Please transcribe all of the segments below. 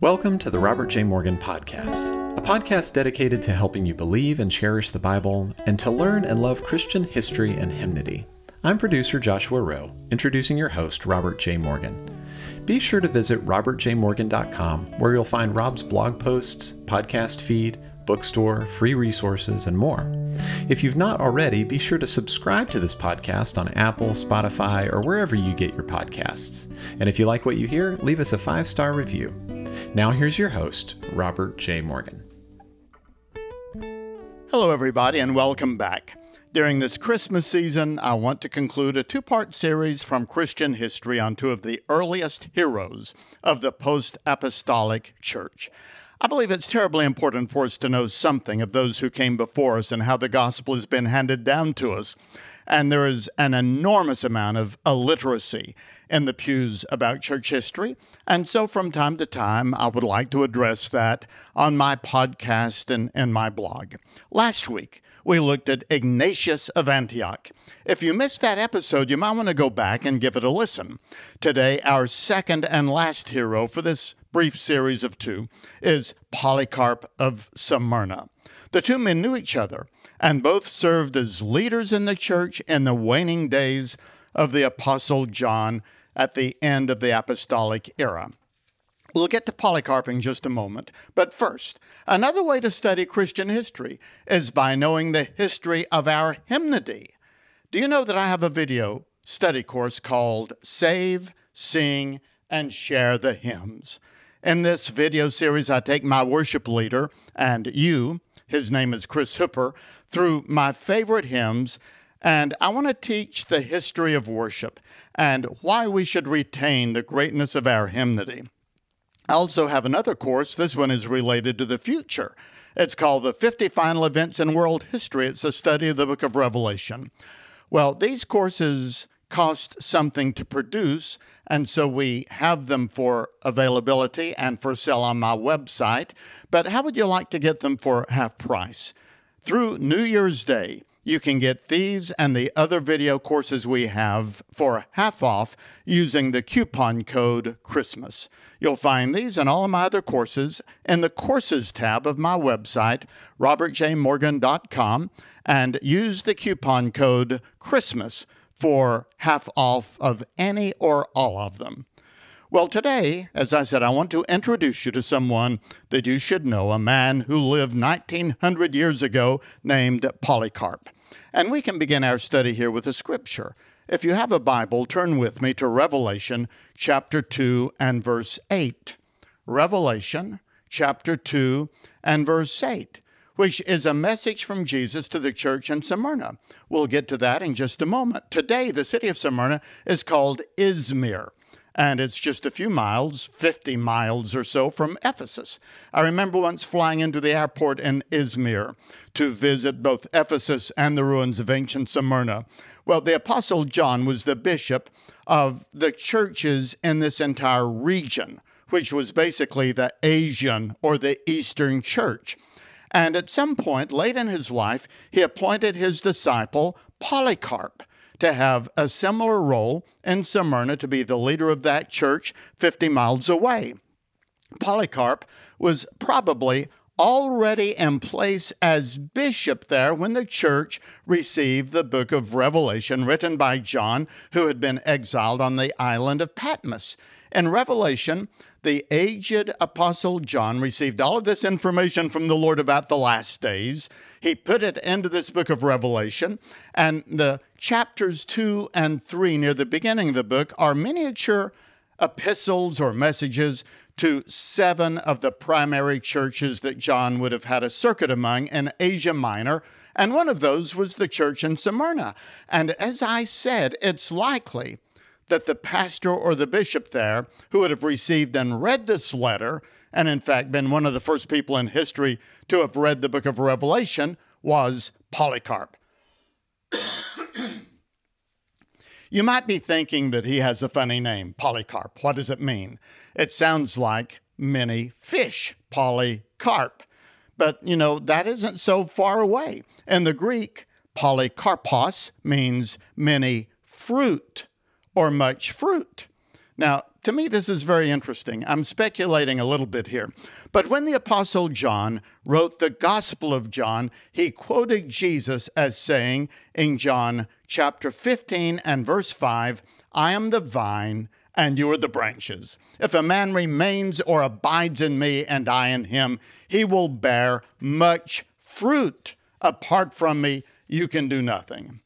Welcome to the Robert J. Morgan Podcast, a podcast dedicated to helping you believe and cherish the Bible and to learn and love Christian history and hymnody. I'm producer Joshua Rowe, introducing your host, Robert J. Morgan. Be sure to visit robertjmorgan.com, where you'll find Rob's blog posts, podcast feed, bookstore, free resources, and more. If you've not already, be sure to subscribe to this podcast on Apple, Spotify, or wherever you get your podcasts. And if you like what you hear, leave us a five star review. Now, here's your host, Robert J. Morgan. Hello, everybody, and welcome back. During this Christmas season, I want to conclude a two part series from Christian history on two of the earliest heroes of the post apostolic church. I believe it's terribly important for us to know something of those who came before us and how the gospel has been handed down to us. And there is an enormous amount of illiteracy in the pews about church history. And so from time to time, I would like to address that on my podcast and, and my blog. Last week, we looked at Ignatius of Antioch. If you missed that episode, you might want to go back and give it a listen. Today, our second and last hero for this brief series of two is Polycarp of Smyrna. The two men knew each other and both served as leaders in the church in the waning days of the Apostle John at the end of the apostolic era. We'll get to Polycarp in just a moment, but first, another way to study Christian history is by knowing the history of our hymnody. Do you know that I have a video study course called Save, Sing, and Share the Hymns? In this video series, I take my worship leader and you, his name is Chris Hooper, through my favorite hymns, and I want to teach the history of worship and why we should retain the greatness of our hymnody. I also have another course. This one is related to the future. It's called The 50 Final Events in World History. It's a study of the book of Revelation. Well, these courses cost something to produce, and so we have them for availability and for sale on my website. But how would you like to get them for half price? Through New Year's Day, you can get these and the other video courses we have for half off using the coupon code CHRISTMAS. You'll find these and all of my other courses in the Courses tab of my website, robertjmorgan.com, and use the coupon code CHRISTMAS for half off of any or all of them. Well, today, as I said, I want to introduce you to someone that you should know, a man who lived 1900 years ago named Polycarp. And we can begin our study here with a scripture. If you have a Bible, turn with me to Revelation chapter 2 and verse 8. Revelation chapter 2 and verse 8 which is a message from Jesus to the church in Smyrna. We'll get to that in just a moment. Today, the city of Smyrna is called Izmir and it's just a few miles, 50 miles or so from Ephesus. I remember once flying into the airport in Izmir to visit both Ephesus and the ruins of ancient Smyrna. Well, the Apostle John was the bishop of the churches in this entire region, which was basically the Asian or the Eastern Church. And at some point late in his life, he appointed his disciple Polycarp to have a similar role in Smyrna to be the leader of that church 50 miles away. Polycarp was probably already in place as bishop there when the church received the book of Revelation written by John, who had been exiled on the island of Patmos. In Revelation, the aged apostle John received all of this information from the Lord about the last days. He put it into this book of Revelation, and the chapters 2 and 3 near the beginning of the book are miniature epistles or messages to seven of the primary churches that John would have had a circuit among in Asia Minor. And one of those was the church in Smyrna. And as I said, it's likely that the pastor or the bishop there who would have received and read this letter, and in fact been one of the first people in history to have read the book of Revelation, was Polycarp. you might be thinking that he has a funny name, Polycarp. What does it mean? It sounds like many fish, polycarp. But, you know, that isn't so far away. In the Greek, polycarpos means many fruit or much fruit. Now, to me, this is very interesting. I'm speculating a little bit here. But when the Apostle John wrote the Gospel of John, he quoted Jesus as saying in John chapter 15 and verse 5 I am the vine, and you are the branches. If a man remains or abides in me, and I in him, he will bear much fruit. Apart from me, you can do nothing.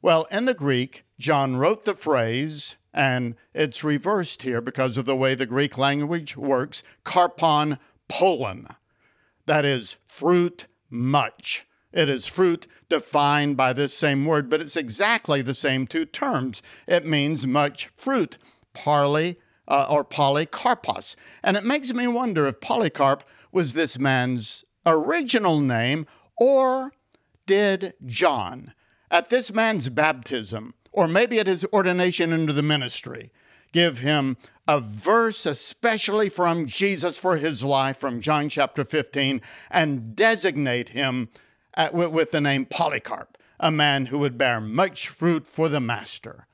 Well, in the Greek, John wrote the phrase, and it's reversed here because of the way the Greek language works karpon pollen. That is fruit much. It is fruit defined by this same word, but it's exactly the same two terms. It means much fruit, parley uh, or polycarpos. And it makes me wonder if Polycarp was this man's original name or did John, at this man's baptism, or maybe at his ordination into the ministry, give him a verse especially from Jesus for his life from John chapter 15 and designate him at, with the name Polycarp, a man who would bear much fruit for the master.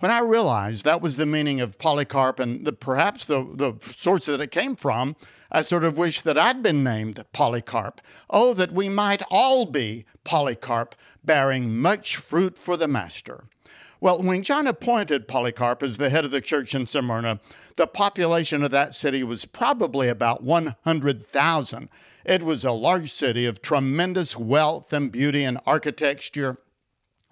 When I realized that was the meaning of Polycarp and the, perhaps the, the source that it came from, I sort of wish that I'd been named Polycarp. Oh, that we might all be Polycarp, bearing much fruit for the Master. Well, when John appointed Polycarp as the head of the church in Smyrna, the population of that city was probably about 100,000. It was a large city of tremendous wealth and beauty and architecture.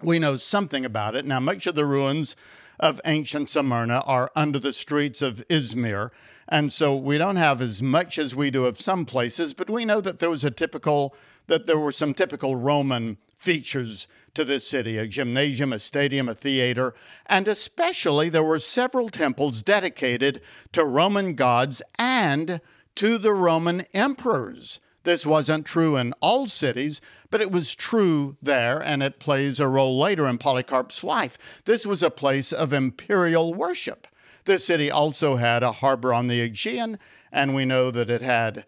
We know something about it. Now, much of the ruins of ancient Smyrna are under the streets of Izmir, and so we don't have as much as we do of some places, but we know that there was a typical, that there were some typical Roman features to this city a gymnasium, a stadium, a theater, and especially there were several temples dedicated to Roman gods and to the Roman emperors. This wasn't true in all cities, but it was true there, and it plays a role later in Polycarp's life. This was a place of imperial worship. The city also had a harbor on the Aegean, and we know that it had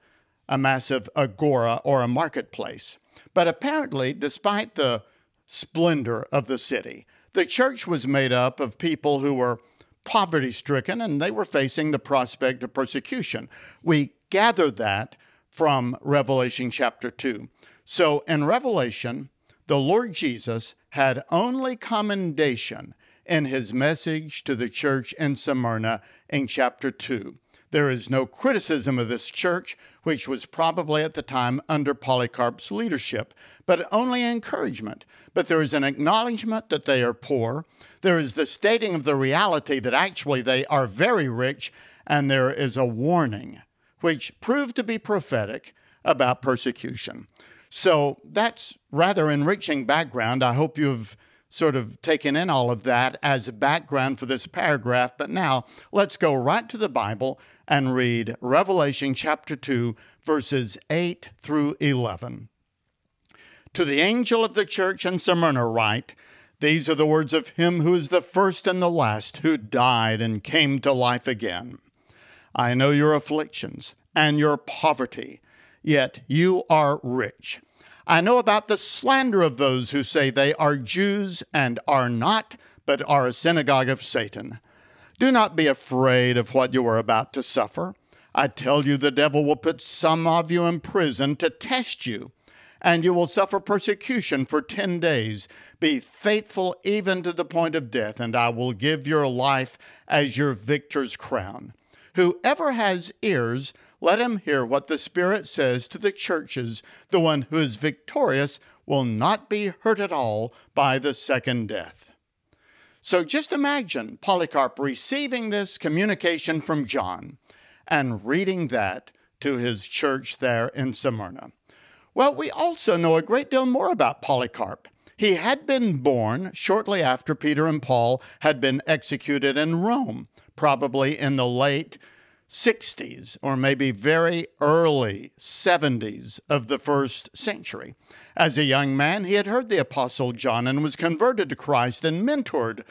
a massive agora or a marketplace. But apparently, despite the splendor of the city, the church was made up of people who were poverty stricken and they were facing the prospect of persecution. We gather that from Revelation chapter 2. So in Revelation, the Lord Jesus had only commendation in his message to the church in Smyrna in chapter 2. There is no criticism of this church, which was probably at the time under Polycarp's leadership, but only encouragement. But there is an acknowledgement that they are poor. There is the stating of the reality that actually they are very rich, and there is a warning, which proved to be prophetic about persecution. So that's rather enriching background. I hope you've sort of taken in all of that as background for this paragraph. But now let's go right to the Bible and read Revelation chapter 2, verses 8 through 11. To the angel of the church in Smyrna, write, These are the words of him who is the first and the last, who died and came to life again. I know your afflictions and your poverty, yet you are rich. I know about the slander of those who say they are Jews and are not, but are a synagogue of Satan. Do not be afraid of what you are about to suffer. I tell you, the devil will put some of you in prison to test you, and you will suffer persecution for ten days. Be faithful even to the point of death, and I will give your life as your victor's crown. Whoever has ears, let him hear what the Spirit says to the churches. The one who is victorious will not be hurt at all by the second death. So just imagine Polycarp receiving this communication from John and reading that to his church there in Smyrna. Well, we also know a great deal more about Polycarp. He had been born shortly after Peter and Paul had been executed in Rome, probably in the late 60s or maybe very early 70s of the first century. As a young man, he had heard the Apostle John and was converted to Christ and mentored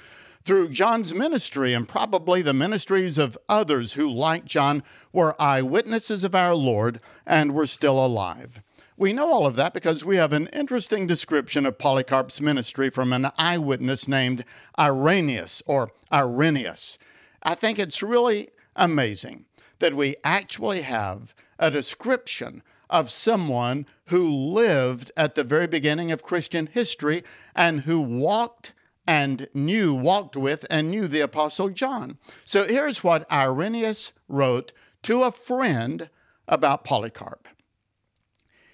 through John's ministry and probably the ministries of others who, like John, were eyewitnesses of our Lord and were still alive. We know all of that because we have an interesting description of Polycarp's ministry from an eyewitness named Irenaeus or Irenaeus. I think it's really amazing that we actually have a description of someone who lived at the very beginning of Christian history and who walked and knew, walked with, and knew the Apostle John. So here's what Irenaeus wrote to a friend about Polycarp.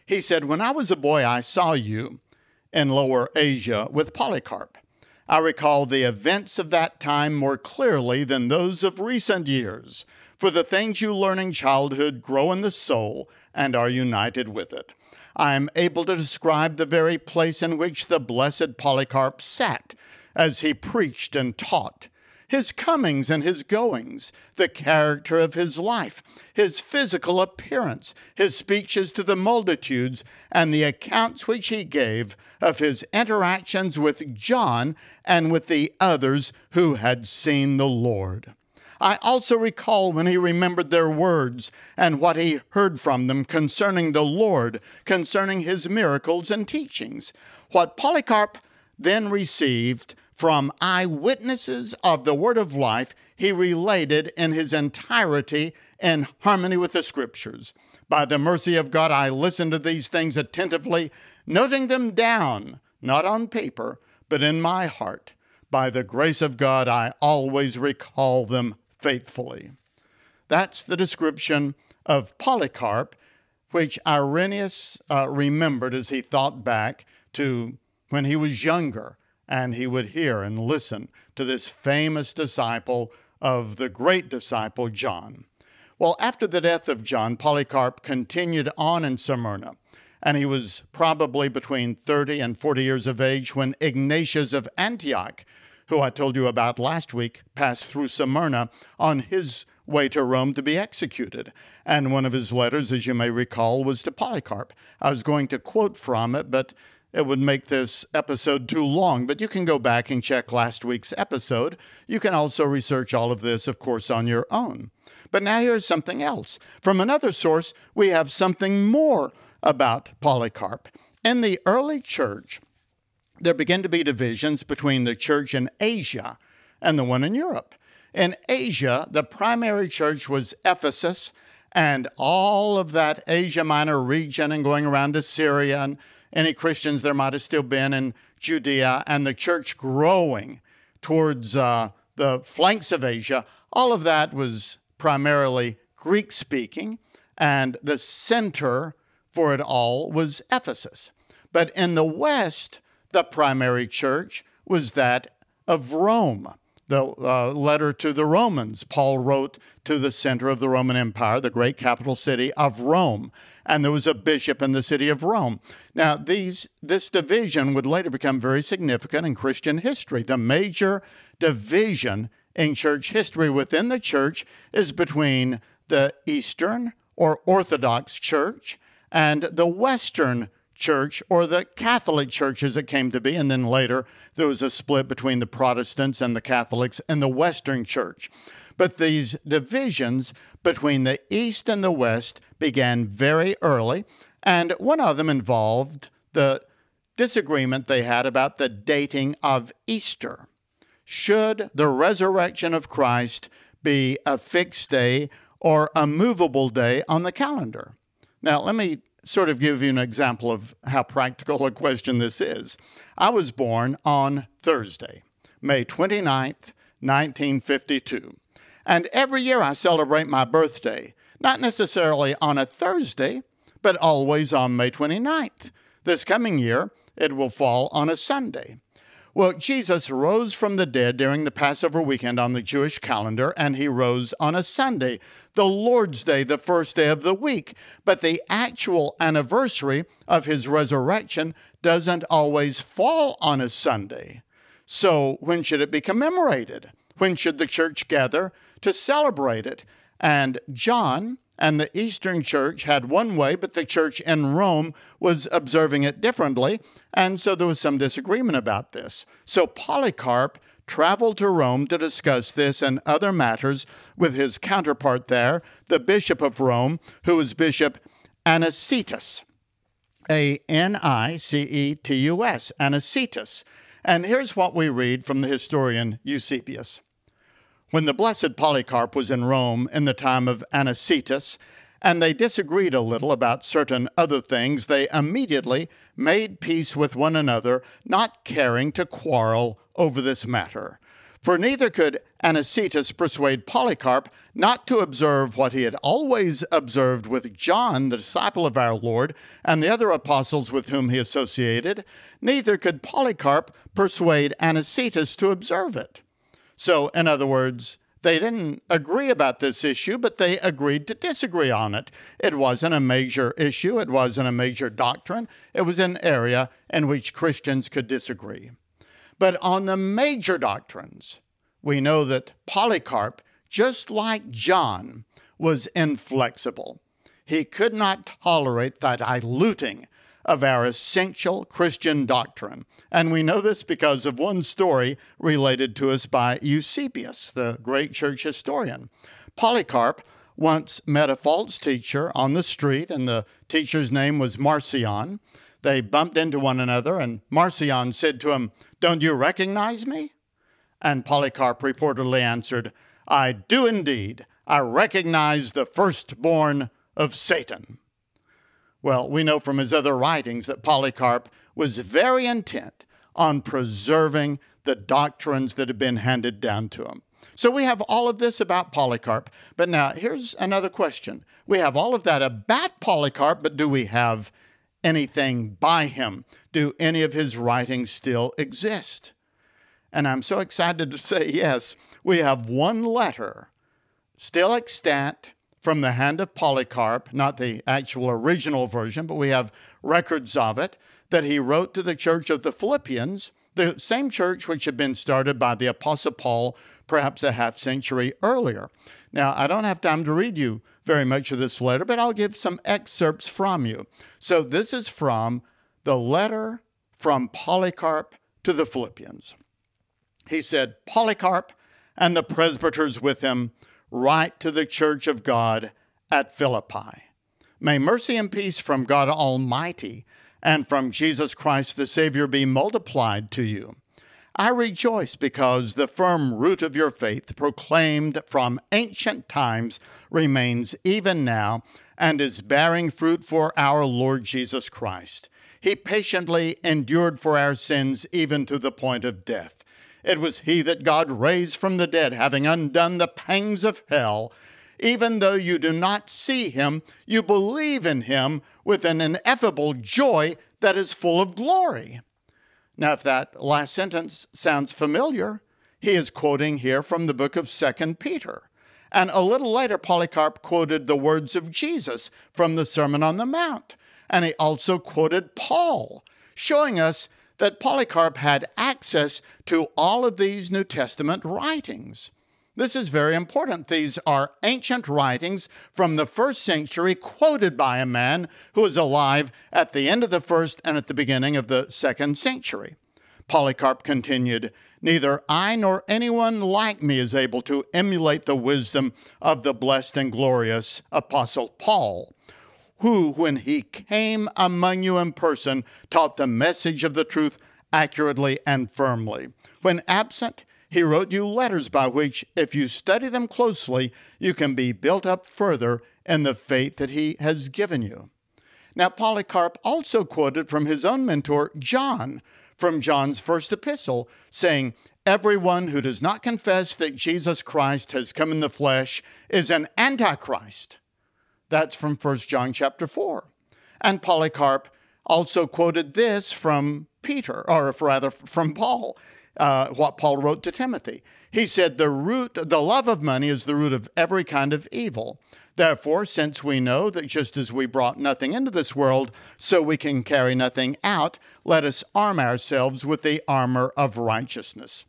He said, When I was a boy, I saw you in Lower Asia with Polycarp. I recall the events of that time more clearly than those of recent years, for the things you learn in childhood grow in the soul and are united with it. I am able to describe the very place in which the blessed Polycarp sat as he preached and taught his comings and his goings, the character of his life, his physical appearance, his speeches to the multitudes, and the accounts which he gave of his interactions with John and with the others who had seen the Lord. I also recall when he remembered their words and what he heard from them concerning the Lord, concerning his miracles and teachings. What Polycarp then received from eyewitnesses of the word of life, he related in his entirety in harmony with the scriptures. By the mercy of God, I listened to these things attentively, noting them down, not on paper, but in my heart. By the grace of God, I always recall them faithfully. That's the description of Polycarp, which Irenaeus uh, remembered as he thought back to when he was younger and he would hear and listen to this famous disciple of the great disciple John. Well, after the death of John, Polycarp continued on in Smyrna, and he was probably between 30 and 40 years of age when Ignatius of Antioch, who I told you about last week, passed through Smyrna on his way to Rome to be executed. And one of his letters, as you may recall, was to Polycarp. I was going to quote from it, but it would make this episode too long, but you can go back and check last week's episode. You can also research all of this, of course, on your own. But now here's something else. From another source, we have something more about Polycarp. In the early church, there began to be divisions between the church in Asia and the one in Europe. In Asia, the primary church was Ephesus, and all of that Asia Minor region and going around to Syria and any Christians there might have still been in Judea, and the church growing towards uh, the flanks of Asia. All of that was primarily Greek speaking, and the center for it all was Ephesus. But in the West, the primary church was that of Rome. The uh, letter to the Romans, Paul wrote to the center of the Roman Empire, the great capital city of Rome and there was a bishop in the city of Rome. Now, these, this division would later become very significant in Christian history. The major division in church history within the church is between the Eastern or Orthodox Church and the Western Church or the Catholic Church as it came to be. And then later there was a split between the Protestants and the Catholics and the Western Church. But these divisions between the East and the West began very early, and one of them involved the disagreement they had about the dating of Easter. Should the resurrection of Christ be a fixed day or a movable day on the calendar? Now, let me sort of give you an example of how practical a question this is. I was born on Thursday, May 29th, 1952. And every year I celebrate my birthday, not necessarily on a Thursday, but always on May 29th. This coming year, it will fall on a Sunday. Well, Jesus rose from the dead during the Passover weekend on the Jewish calendar, and he rose on a Sunday, the Lord's Day, the first day of the week. But the actual anniversary of his resurrection doesn't always fall on a Sunday. So, when should it be commemorated? When should the church gather to celebrate it. And John and the Eastern Church had one way, but the church in Rome was observing it differently. And so there was some disagreement about this. So Polycarp traveled to Rome to discuss this and other matters with his counterpart there, the Bishop of Rome, who was Bishop Anicetus. A N I C E T U S, Anicetus. And here's what we read from the historian Eusebius. When the blessed Polycarp was in Rome in the time of Anicetus, and they disagreed a little about certain other things, they immediately made peace with one another, not caring to quarrel over this matter. For neither could Anicetus persuade Polycarp not to observe what he had always observed with John, the disciple of our Lord, and the other apostles with whom he associated, neither could Polycarp persuade Anicetus to observe it. So, in other words, they didn't agree about this issue, but they agreed to disagree on it. It wasn't a major issue, it wasn't a major doctrine, it was an area in which Christians could disagree. But on the major doctrines, we know that Polycarp, just like John, was inflexible. He could not tolerate the diluting of our essential Christian doctrine. And we know this because of one story related to us by Eusebius, the great church historian. Polycarp once met a false teacher on the street, and the teacher's name was Marcion. They bumped into one another, and Marcion said to him, Don't you recognize me? And Polycarp reportedly answered, I do indeed. I recognize the firstborn of Satan. Well, we know from his other writings that Polycarp was very intent on preserving the doctrines that had been handed down to him. So we have all of this about Polycarp. But now here's another question. We have all of that about Polycarp, but do we have anything by him? Do any of his writings still exist? And I'm so excited to say yes, we have one letter still extant from the hand of Polycarp, not the actual original version, but we have records of it, that he wrote to the church of the Philippians, the same church which had been started by the Apostle Paul perhaps a half century earlier. Now, I don't have time to read you very much of this letter, but I'll give some excerpts from you. So, this is from the letter from Polycarp to the Philippians. He said, Polycarp and the presbyters with him write to the church of God at Philippi. May mercy and peace from God Almighty and from Jesus Christ the Savior be multiplied to you. I rejoice because the firm root of your faith, proclaimed from ancient times, remains even now and is bearing fruit for our Lord Jesus Christ. He patiently endured for our sins even to the point of death it was he that God raised from the dead, having undone the pangs of hell. Even though you do not see him, you believe in him with an ineffable joy that is full of glory. Now, if that last sentence sounds familiar, he is quoting here from the book of Second Peter. And a little later, Polycarp quoted the words of Jesus from the Sermon on the Mount. And he also quoted Paul, showing us that Polycarp had access to all of these New Testament writings. This is very important. These are ancient writings from the first century, quoted by a man who was alive at the end of the first and at the beginning of the second century. Polycarp continued, Neither I nor anyone like me is able to emulate the wisdom of the blessed and glorious Apostle Paul who, when he came among you in person, taught the message of the truth accurately and firmly. When absent, he wrote you letters by which, if you study them closely, you can be built up further in the faith that he has given you. Now, Polycarp also quoted from his own mentor, John, from John's first epistle, saying, Everyone who does not confess that Jesus Christ has come in the flesh is an antichrist. That's from 1 John chapter 4. And Polycarp also quoted this from Peter, or rather from Paul, uh, what Paul wrote to Timothy. He said, The root, the love of money is the root of every kind of evil. Therefore, since we know that just as we brought nothing into this world, so we can carry nothing out, let us arm ourselves with the armor of righteousness.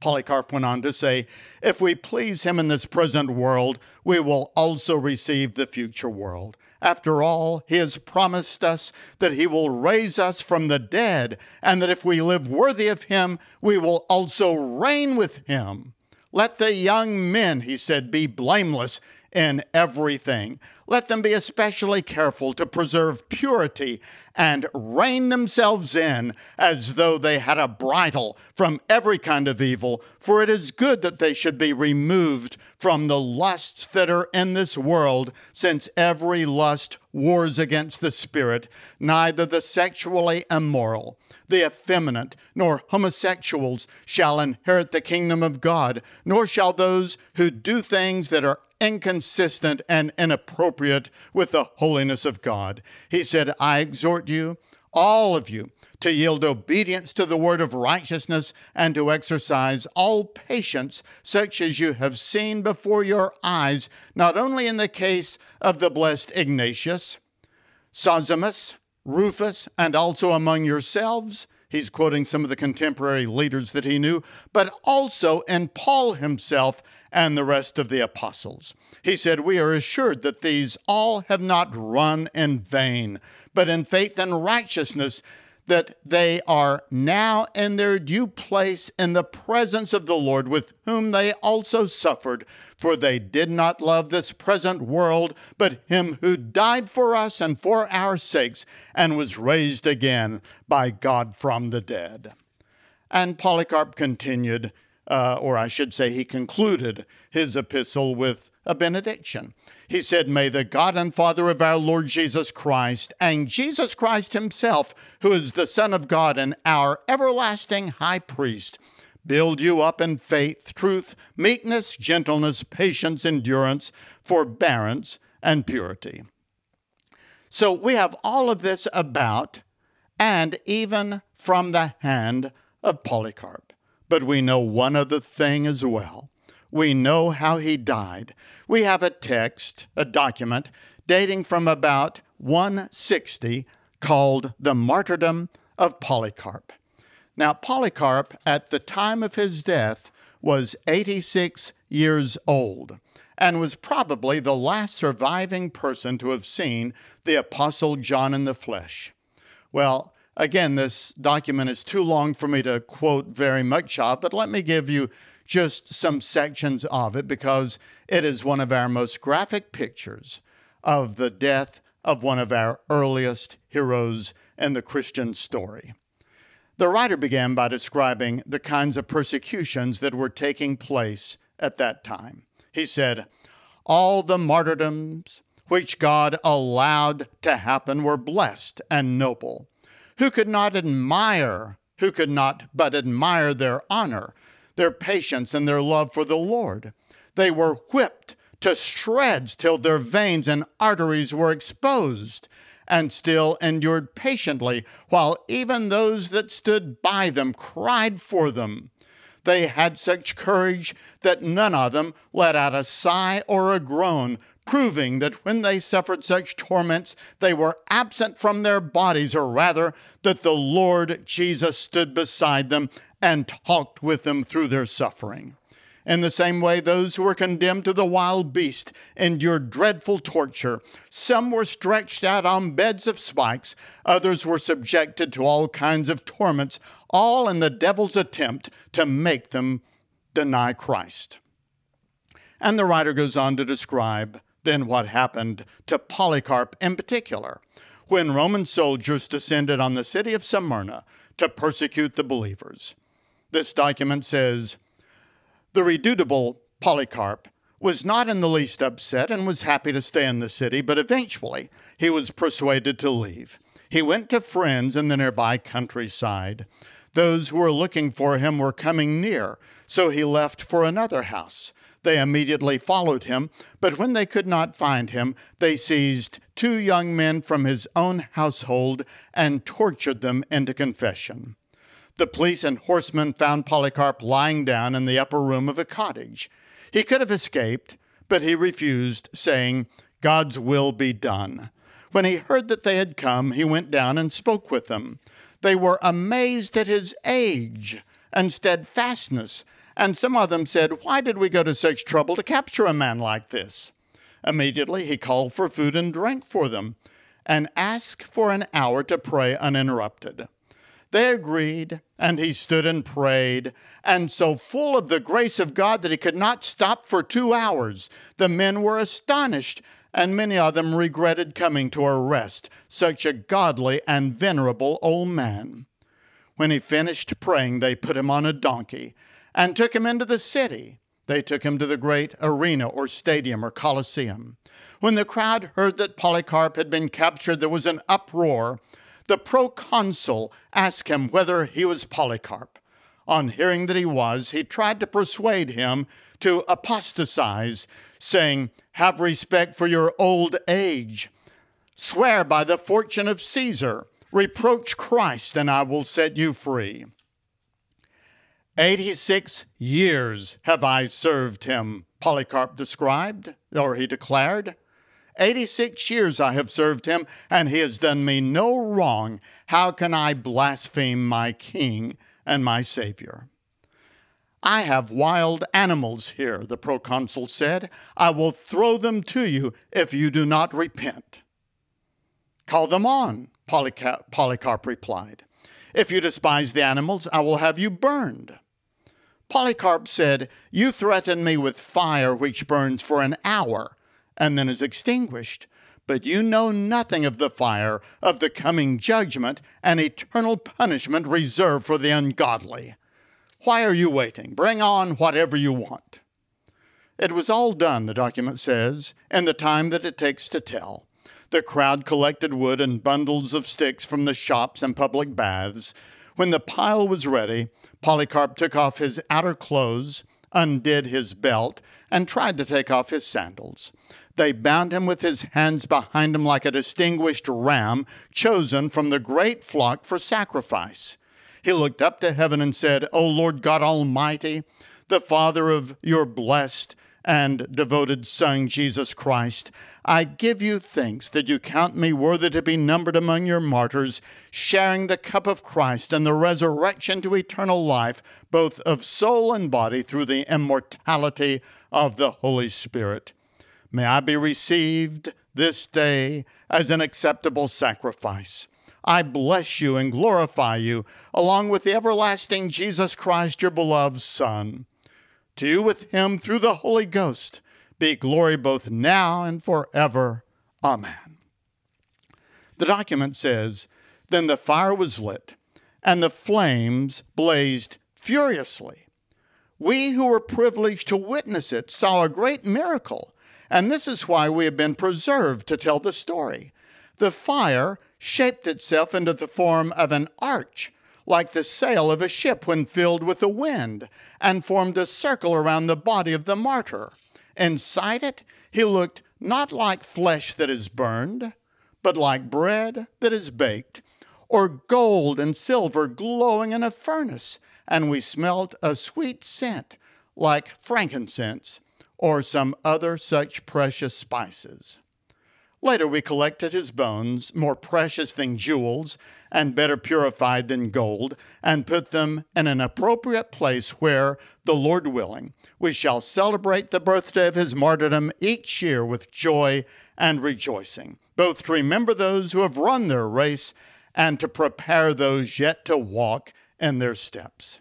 Polycarp went on to say, If we please him in this present world, we will also receive the future world. After all, he has promised us that he will raise us from the dead, and that if we live worthy of him, we will also reign with him. Let the young men, he said, be blameless in everything. let them be especially careful to preserve purity and rein themselves in as though they had a bridle from every kind of evil, for it is good that they should be removed from the lusts that are in this world, since every lust wars against the spirit, neither the sexually immoral the effeminate, nor homosexuals shall inherit the kingdom of God, nor shall those who do things that are inconsistent and inappropriate with the holiness of God. He said, I exhort you, all of you, to yield obedience to the word of righteousness and to exercise all patience, such as you have seen before your eyes, not only in the case of the blessed Ignatius, Zosimus, Rufus, and also among yourselves He's quoting some of the contemporary leaders that he knew, but also in Paul himself and the rest of the apostles. He said, We are assured that these all have not run in vain, but in faith and righteousness that they are now in their due place in the presence of the Lord, with whom they also suffered. For they did not love this present world, but him who died for us and for our sakes, and was raised again by God from the dead. And Polycarp continued, uh, or I should say, he concluded his epistle with a benediction. He said, May the God and Father of our Lord Jesus Christ, and Jesus Christ Himself, who is the Son of God and our everlasting high priest, build you up in faith, truth, meekness, gentleness, patience, endurance, forbearance, and purity. So we have all of this about, and even from the hand of Polycarp. But we know one other thing as well we know how he died. We have a text, a document, dating from about 160 called The Martyrdom of Polycarp. Now, Polycarp, at the time of his death, was 86 years old and was probably the last surviving person to have seen the Apostle John in the flesh. Well, again, this document is too long for me to quote very much of, but let me give you just some sections of it because it is one of our most graphic pictures of the death of one of our earliest heroes in the Christian story. The writer began by describing the kinds of persecutions that were taking place at that time. He said, All the martyrdoms which God allowed to happen were blessed and noble. Who could not admire, who could not but admire their honor, their patience and their love for the Lord. They were whipped to shreds till their veins and arteries were exposed, and still endured patiently, while even those that stood by them cried for them. They had such courage that none of them let out a sigh or a groan, proving that when they suffered such torments, they were absent from their bodies, or rather, that the Lord Jesus stood beside them and talked with them through their suffering. In the same way, those who were condemned to the wild beast endured dreadful torture. Some were stretched out on beds of spikes, others were subjected to all kinds of torments, all in the devil's attempt to make them deny Christ. And the writer goes on to describe then what happened to Polycarp in particular when Roman soldiers descended on the city of Smyrna to persecute the believers. This document says The redoubtable Polycarp was not in the least upset and was happy to stay in the city, but eventually he was persuaded to leave. He went to friends in the nearby countryside. Those who were looking for him were coming near, so he left for another house. They immediately followed him, but when they could not find him, they seized two young men from his own household and tortured them into confession. The police and horsemen found Polycarp lying down in the upper room of a cottage. He could have escaped, but he refused, saying, God's will be done. When he heard that they had come, he went down and spoke with them. They were amazed at his age and steadfastness, and some of them said, Why did we go to such trouble to capture a man like this? Immediately he called for food and drink for them, and asked for an hour to pray uninterrupted. They agreed, and he stood and prayed, and so full of the grace of God that he could not stop for two hours. The men were astonished and many of them regretted coming to arrest such a godly and venerable old man. When he finished praying, they put him on a donkey and took him into the city. They took him to the great arena or stadium or coliseum. When the crowd heard that Polycarp had been captured, there was an uproar. The proconsul asked him whether he was Polycarp. On hearing that he was, he tried to persuade him to apostatize, saying, Have respect for your old age. Swear by the fortune of Caesar. Reproach Christ, and I will set you free. Eighty six years have I served him, Polycarp described, or he declared. Eighty six years I have served him, and he has done me no wrong. How can I blaspheme my king and my Savior? I have wild animals here, the proconsul said. I will throw them to you if you do not repent. Call them on, Polycarp replied. If you despise the animals, I will have you burned. Polycarp said, You threaten me with fire which burns for an hour and then is extinguished. But you know nothing of the fire, of the coming judgment and eternal punishment reserved for the ungodly. Why are you waiting? Bring on whatever you want. It was all done, the document says, in the time that it takes to tell. The crowd collected wood and bundles of sticks from the shops and public baths. When the pile was ready, Polycarp took off his outer clothes, undid his belt, and tried to take off his sandals. They bound him with his hands behind him like a distinguished ram chosen from the great flock for sacrifice. He looked up to heaven and said, O Lord God Almighty, the Father of your blessed and devoted Son, Jesus Christ, I give you thanks that you count me worthy to be numbered among your martyrs, sharing the cup of Christ and the resurrection to eternal life, both of soul and body, through the immortality of the Holy Spirit. May I be received this day as an acceptable sacrifice. I bless you and glorify you, along with the everlasting Jesus Christ, your beloved Son. To you, with him, through the Holy Ghost, be glory both now and forever. Amen. The document says Then the fire was lit, and the flames blazed furiously. We who were privileged to witness it saw a great miracle, and this is why we have been preserved to tell the story. The fire shaped itself into the form of an arch, like the sail of a ship when filled with the wind, and formed a circle around the body of the martyr. Inside it, he looked not like flesh that is burned, but like bread that is baked, or gold and silver glowing in a furnace, and we smelt a sweet scent like frankincense or some other such precious spices. Later, we collected his bones, more precious than jewels and better purified than gold, and put them in an appropriate place where, the Lord willing, we shall celebrate the birthday of his martyrdom each year with joy and rejoicing, both to remember those who have run their race and to prepare those yet to walk in their steps.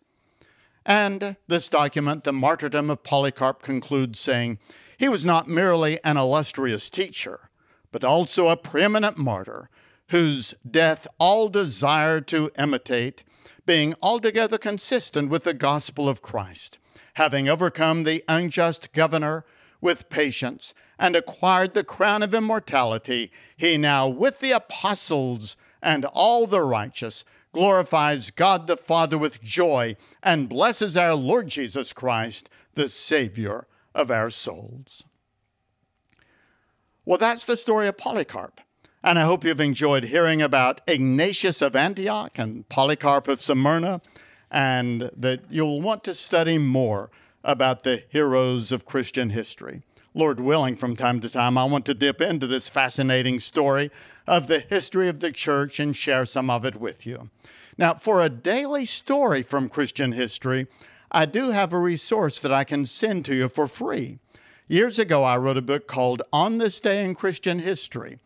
And this document, the martyrdom of Polycarp, concludes saying, He was not merely an illustrious teacher but also a preeminent martyr, whose death all desire to imitate, being altogether consistent with the gospel of Christ, having overcome the unjust governor with patience and acquired the crown of immortality, he now, with the apostles and all the righteous, glorifies God the Father with joy and blesses our Lord Jesus Christ, the Savior of our souls. Well, that's the story of Polycarp. And I hope you've enjoyed hearing about Ignatius of Antioch and Polycarp of Smyrna, and that you'll want to study more about the heroes of Christian history. Lord willing, from time to time, I want to dip into this fascinating story of the history of the church and share some of it with you. Now, for a daily story from Christian history, I do have a resource that I can send to you for free. Years ago, I wrote a book called On This Day in Christian History,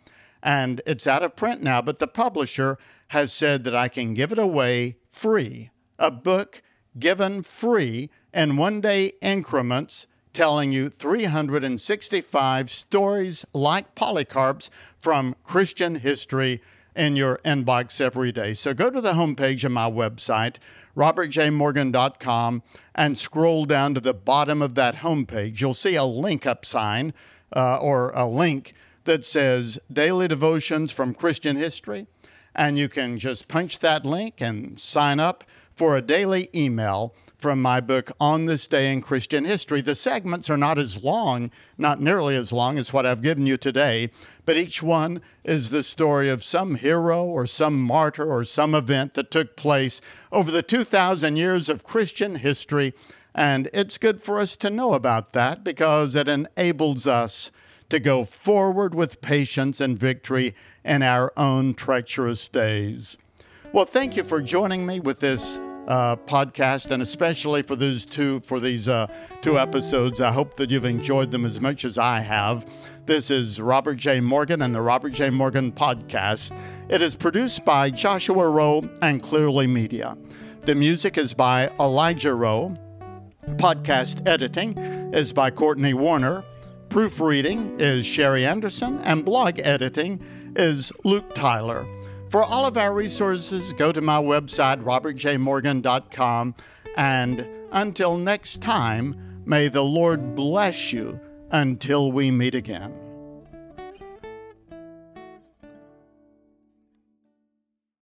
and it's out of print now, but the publisher has said that I can give it away free. A book given free in one day increments telling you 365 stories like Polycarp's from Christian history in your inbox every day. So go to the homepage of my website, robertjmorgan.com, and scroll down to the bottom of that homepage. You'll see a link up sign uh, or a link that says Daily Devotions from Christian History. And you can just punch that link and sign up for a daily email from my book On This Day in Christian History. The segments are not as long, not nearly as long as what I've given you today, but each one is the story of some hero or some martyr or some event that took place over the 2,000 years of Christian history. And it's good for us to know about that because it enables us to go forward with patience and victory in our own treacherous days. Well, thank you for joining me with this uh, podcast, and especially for these two for these uh, two episodes. I hope that you've enjoyed them as much as I have. This is Robert J. Morgan and the Robert J. Morgan Podcast. It is produced by Joshua Rowe and Clearly Media. The music is by Elijah Rowe. Podcast editing is by Courtney Warner. Proofreading is Sherry Anderson, and blog editing is Luke Tyler. For all of our resources, go to my website, robertjmorgan.com. And until next time, may the Lord bless you until we meet again.